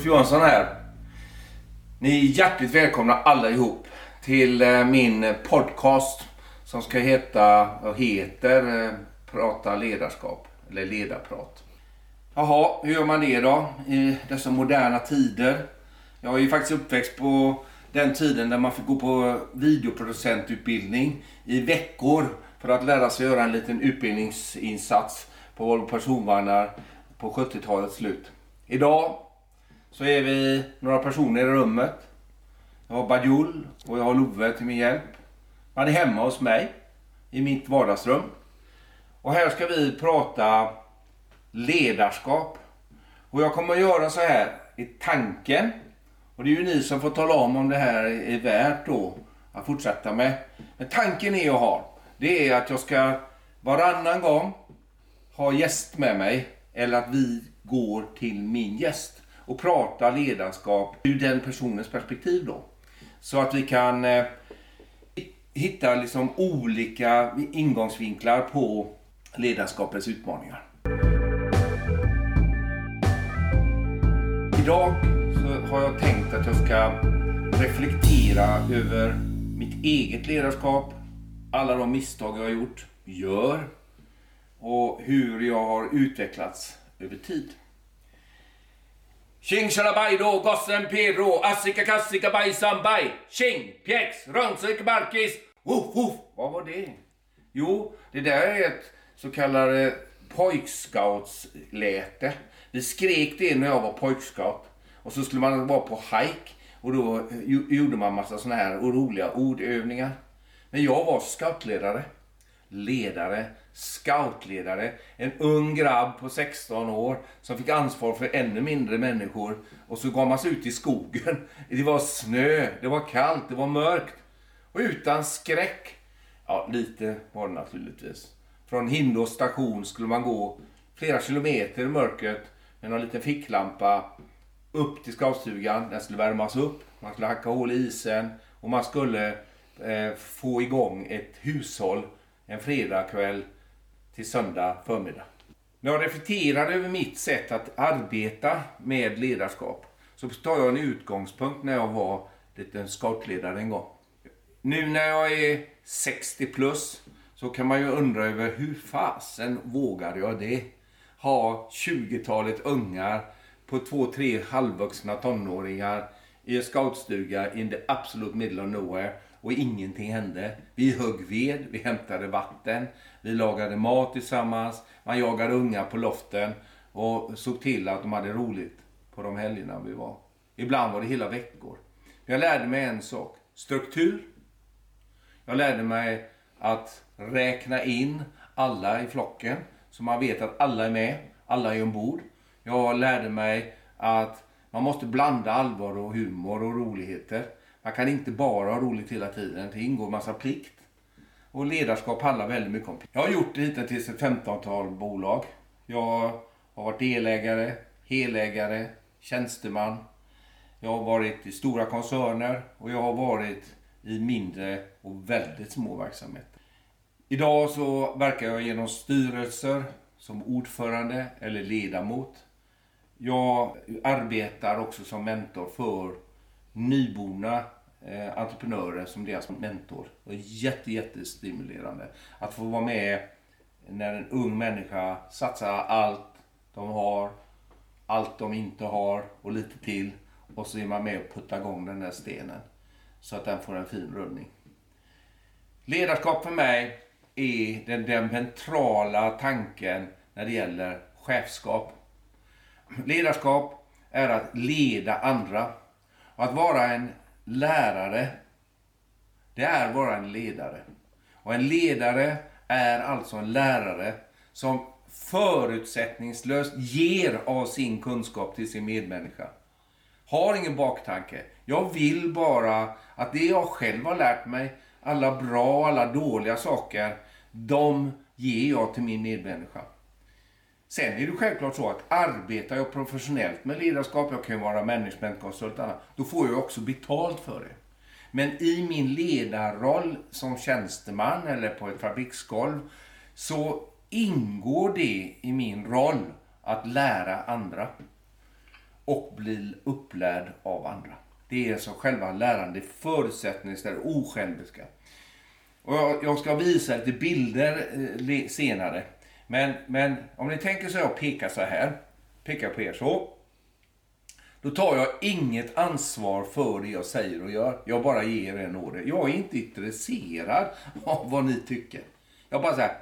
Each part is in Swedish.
Ulf Johansson här. Ni är hjärtligt välkomna allihop till eh, min podcast som ska heta, och heter eh, Prata ledarskap, eller ledarprat. Jaha, hur gör man det då i dessa moderna tider? Jag är ju faktiskt uppväxt på den tiden där man fick gå på videoproducentutbildning i veckor för att lära sig göra en liten utbildningsinsats på Volvo personvagnar på 70-talets slut. Idag så är vi några personer i rummet. Jag har Bajul och jag har Love till min hjälp. Man är hemma hos mig i mitt vardagsrum. Och här ska vi prata ledarskap. Och jag kommer att göra så här i tanken. Och det är ju ni som får tala om om det här är värt då att fortsätta med. Men tanken är jag har, det är att jag ska varannan gång ha gäst med mig. Eller att vi går till min gäst och prata ledarskap ur den personens perspektiv då. Så att vi kan eh, hitta liksom olika ingångsvinklar på ledarskapets utmaningar. Idag så har jag tänkt att jag ska reflektera över mitt eget ledarskap, alla de misstag jag har gjort, gör och hur jag har utvecklats över tid. Tjing tjalabajdo, gossen pirro assika kassika bajsan baj. Tjing, pjäx, rönsik barkis. Woof, woof. Vad var det? Jo, det där är ett så kallat eh, pojkscoutsläte. Vi skrek det när jag var pojkscout. Och så skulle man vara på hike. Och då eh, gjorde man massa såna här roliga ordövningar. Men jag var scoutledare. Ledare scoutledare. En ung grabb på 16 år som fick ansvar för ännu mindre människor. Och så gav man sig ut i skogen. Det var snö, det var kallt, det var mörkt. Och utan skräck. Ja, lite var det naturligtvis. Från Hindås station skulle man gå flera kilometer i mörkret med någon liten ficklampa upp till scoutstugan. Den skulle värmas upp, man skulle hacka hål i isen och man skulle eh, få igång ett hushåll en fredagkväll till söndag förmiddag. När jag reflekterar över mitt sätt att arbeta med ledarskap så tar jag en utgångspunkt när jag var liten scoutledare en gång. Nu när jag är 60 plus så kan man ju undra över hur fasen vågar jag det? Ha 20-talet ungar på två, tre halvvuxna tonåringar i en scoutstuga in the absolute middle of nowhere och ingenting hände. Vi högg ved, vi hämtade vatten, vi lagade mat tillsammans, man jagade unga på loften och såg till att de hade roligt på de helgerna vi var. Ibland var det hela veckor. Jag lärde mig en sak. Struktur. Jag lärde mig att räkna in alla i flocken. Så man vet att alla är med, alla är ombord. Jag lärde mig att man måste blanda allvar och humor och roligheter. Man kan inte bara ha roligt hela tiden. Det ingår en massa plikt. Och ledarskap handlar väldigt mycket om Jag har gjort det hittills ett 15-tal bolag. Jag har varit delägare, helägare, tjänsteman. Jag har varit i stora koncerner och jag har varit i mindre och väldigt små verksamheter. Idag så verkar jag genom styrelser som ordförande eller ledamot. Jag arbetar också som mentor för nyborna eh, entreprenörer som deras mentor. Det är jätte, jättestimulerande att få vara med när en ung människa satsar allt de har, allt de inte har och lite till. Och så är man med och puttar igång den där stenen så att den får en fin rullning. Ledarskap för mig är den den centrala tanken när det gäller chefskap. Ledarskap är att leda andra. Och att vara en lärare, det är att vara en ledare. Och en ledare är alltså en lärare som förutsättningslöst ger av sin kunskap till sin medmänniska. Har ingen baktanke. Jag vill bara att det jag själv har lärt mig, alla bra och alla dåliga saker, de ger jag till min medmänniska. Sen är det självklart så att arbetar jag professionellt med ledarskap, jag kan ju vara managementkonsult då får jag också betalt för det. Men i min ledarroll som tjänsteman eller på ett fabriksgolv så ingår det i min roll att lära andra. och bli upplärd av andra. Det är alltså själva lärande förutsättningen istället, osjälviska. Och jag, jag, ska visa lite bilder eh, senare. Men, men om ni tänker så jag pekar så här, pekar på er så. Då tar jag inget ansvar för det jag säger och gör. Jag bara ger en order. Jag är inte intresserad av vad ni tycker. Jag bara säger,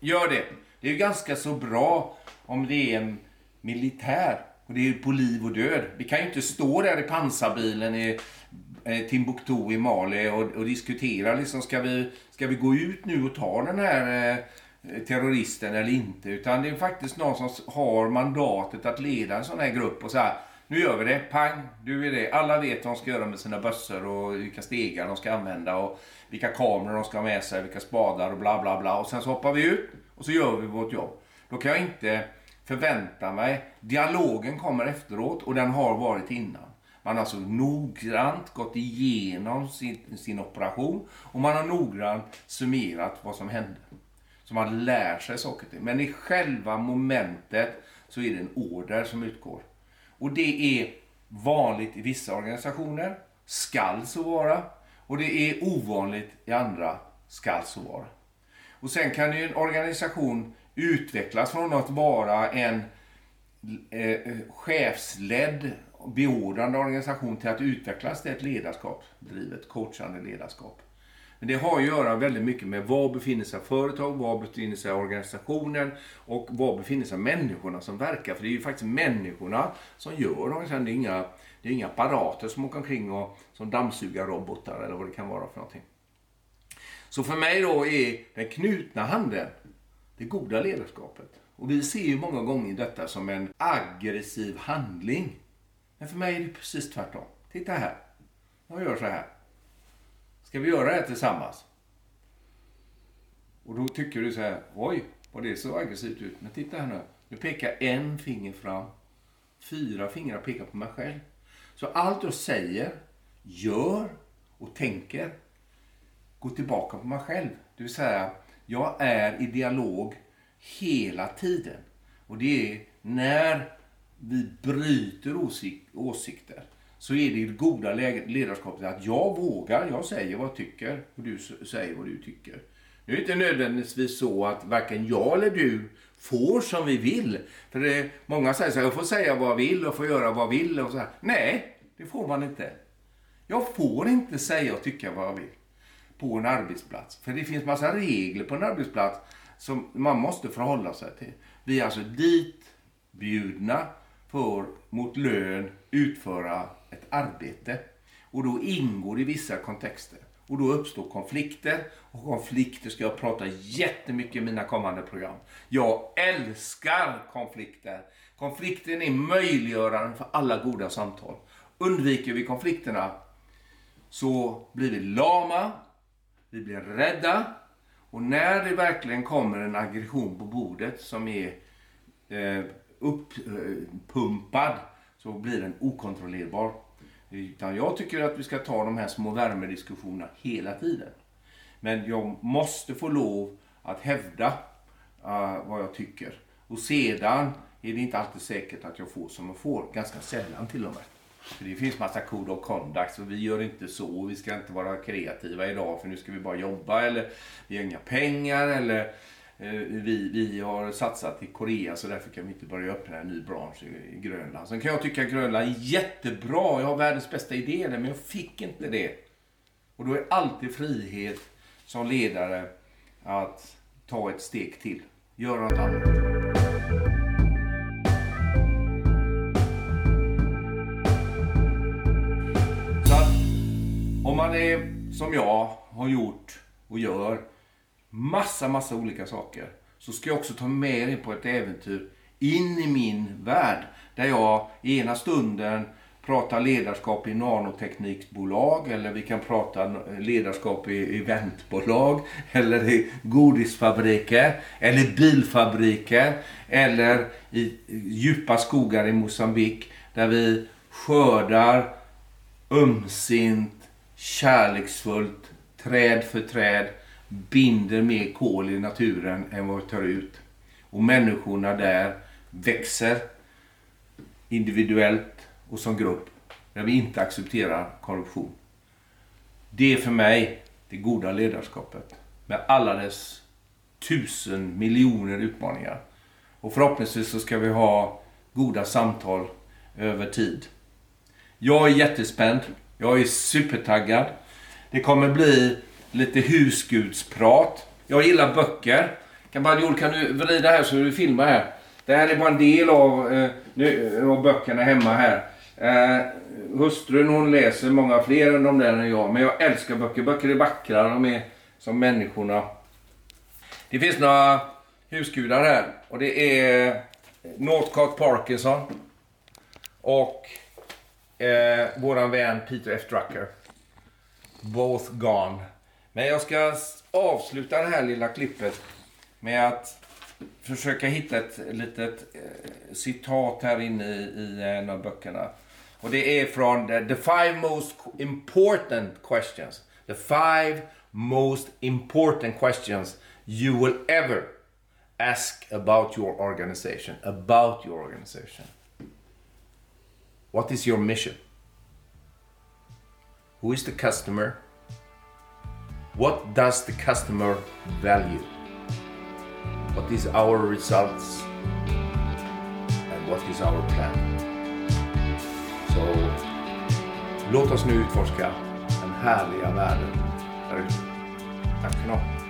gör det. Det är ju ganska så bra om det är en militär och det är på liv och död. Vi kan ju inte stå där i pansarbilen i eh, Timbuktu i Mali och, och diskutera liksom, ska vi, ska vi gå ut nu och ta den här eh, terroristen eller inte? Utan det är faktiskt någon som har mandatet att leda en sån här grupp och säga nu gör vi det, pang, du är det. Alla vet vad de ska göra med sina bössor och vilka stegar de ska använda och vilka kameror de ska ha med sig, vilka spadar och bla bla bla. Och sen så hoppar vi ut och så gör vi vårt jobb. Då kan jag inte förvänta mig, dialogen kommer efteråt och den har varit innan. Man har alltså noggrant gått igenom sin, sin operation och man har noggrant summerat vad som hände. Så man lär sig saker till. Men i själva momentet så är det en order som utgår. Och det är vanligt i vissa organisationer, skall så vara. Och det är ovanligt i andra, skall så vara. Och sen kan ju en organisation utvecklas från att vara en eh, chefsledd beordrande organisation till att utvecklas till ett ledarskap, drivet coachande ledarskap. Men det har att göra väldigt mycket med var befinner sig företag, var befinner sig organisationen och var befinner sig människorna som verkar. För det är ju faktiskt människorna som gör organisationen. Det är inga, det är inga apparater som åker omkring och som dammsugarrobotar eller vad det kan vara för någonting. Så för mig då är den knutna handen det goda ledarskapet. Och vi ser ju många gånger detta som en aggressiv handling. Men för mig är det precis tvärtom. Titta här. Jag gör så här. Ska vi göra det här tillsammans? Och då tycker du så här, oj, vad det så aggressivt ut. Men titta här nu. Nu pekar en finger fram. Fyra fingrar pekar på mig själv. Så allt jag säger, gör och tänker går tillbaka på mig själv. Det vill säga, jag är i dialog hela tiden. Och det är när vi bryter åsik åsikter så är det det goda ledarskapet att jag vågar, jag säger vad jag tycker och du säger vad du tycker. Nu är det inte nödvändigtvis så att varken jag eller du får som vi vill. För det, många säger så här, jag får säga vad jag vill och får göra vad jag vill. Och så här. Nej, det får man inte. Jag får inte säga och tycka vad jag vill på en arbetsplats. För det finns massa regler på en arbetsplats som man måste förhålla sig till. Vi är alltså ditbjudna för mot lön utföra ett arbete. Och då ingår i vissa kontexter. Och då uppstår konflikter. Och konflikter ska jag prata jättemycket i mina kommande program. Jag älskar konflikter. Konflikten är möjliggöraren för alla goda samtal. Undviker vi konflikterna så blir vi lama, vi blir rädda och när det verkligen kommer en aggression på bordet som är eh, uppumpad så blir den okontrollerbar. Utan jag tycker att vi ska ta de här små värmediskussionerna hela tiden. Men jag måste få lov att hävda uh, vad jag tycker. Och sedan är det inte alltid säkert att jag får som jag får. Ganska sällan till och med. För det finns massa code of conduct och vi gör inte så. Vi ska inte vara kreativa idag för nu ska vi bara jobba eller vi har inga pengar eller Eh, vi, vi har satsat i Korea så därför kan vi inte börja öppna en ny bransch i, Grönland. Sen kan jag tycka att Grönland är jättebra. Jag har världens bästa idéer, men jag fick inte det. Och då är alltid frihet som ledare att ta ett steg till. Göra något annat. Så Om man är som jag har gjort och gör massa, massa olika saker så ska jag också ta med er på ett äventyr in i min värld. Där jag i ena stunden pratar ledarskap i nanoteknikbolag eller vi kan prata ledarskap i eventbolag eller i godisfabriker eller bilfabriker eller i djupa skogar i Mosambik där vi skördar ömsint kärleksfullt, träd för träd, binder mer kol i naturen än vad vi tar ut. Och människorna där växer individuellt, och som grupp där vi inte accepterar korruption. Det är för mig det goda ledarskapet med alla dess tusen miljoner utmaningar. Och förhoppningsvis så ska vi ha goda samtal över tid. Jag är jättespänd. Jag är supertaggad. Det kommer bli lite husgudsprat. Jag gillar böcker. Kan bara, Joel, kan du vrida här så du filmar här? Det här är bara en del av, eh, nu, av böckerna hemma här. Eh, hustrun hon läser många fler än de där än jag. Men jag älskar böcker. Böcker är vackra. De är som människorna. Det finns några husgudar här. Och det är Northcott Parkinson. Och eh, våran vän Peter F. Drucker. Both gone. Men jag ska avsluta det här lilla klippet med att försöka hitta ett litet eh, citat här inne i, i en av böckerna. Och det är från the, the five most important questions. The five most important questions you will ever ask about your organization. About your organization. What is your mission? Who is the customer? What does the customer value? What is our results? And what is our plan? Så låt oss nu utforska den härliga världen där ute. Tack för.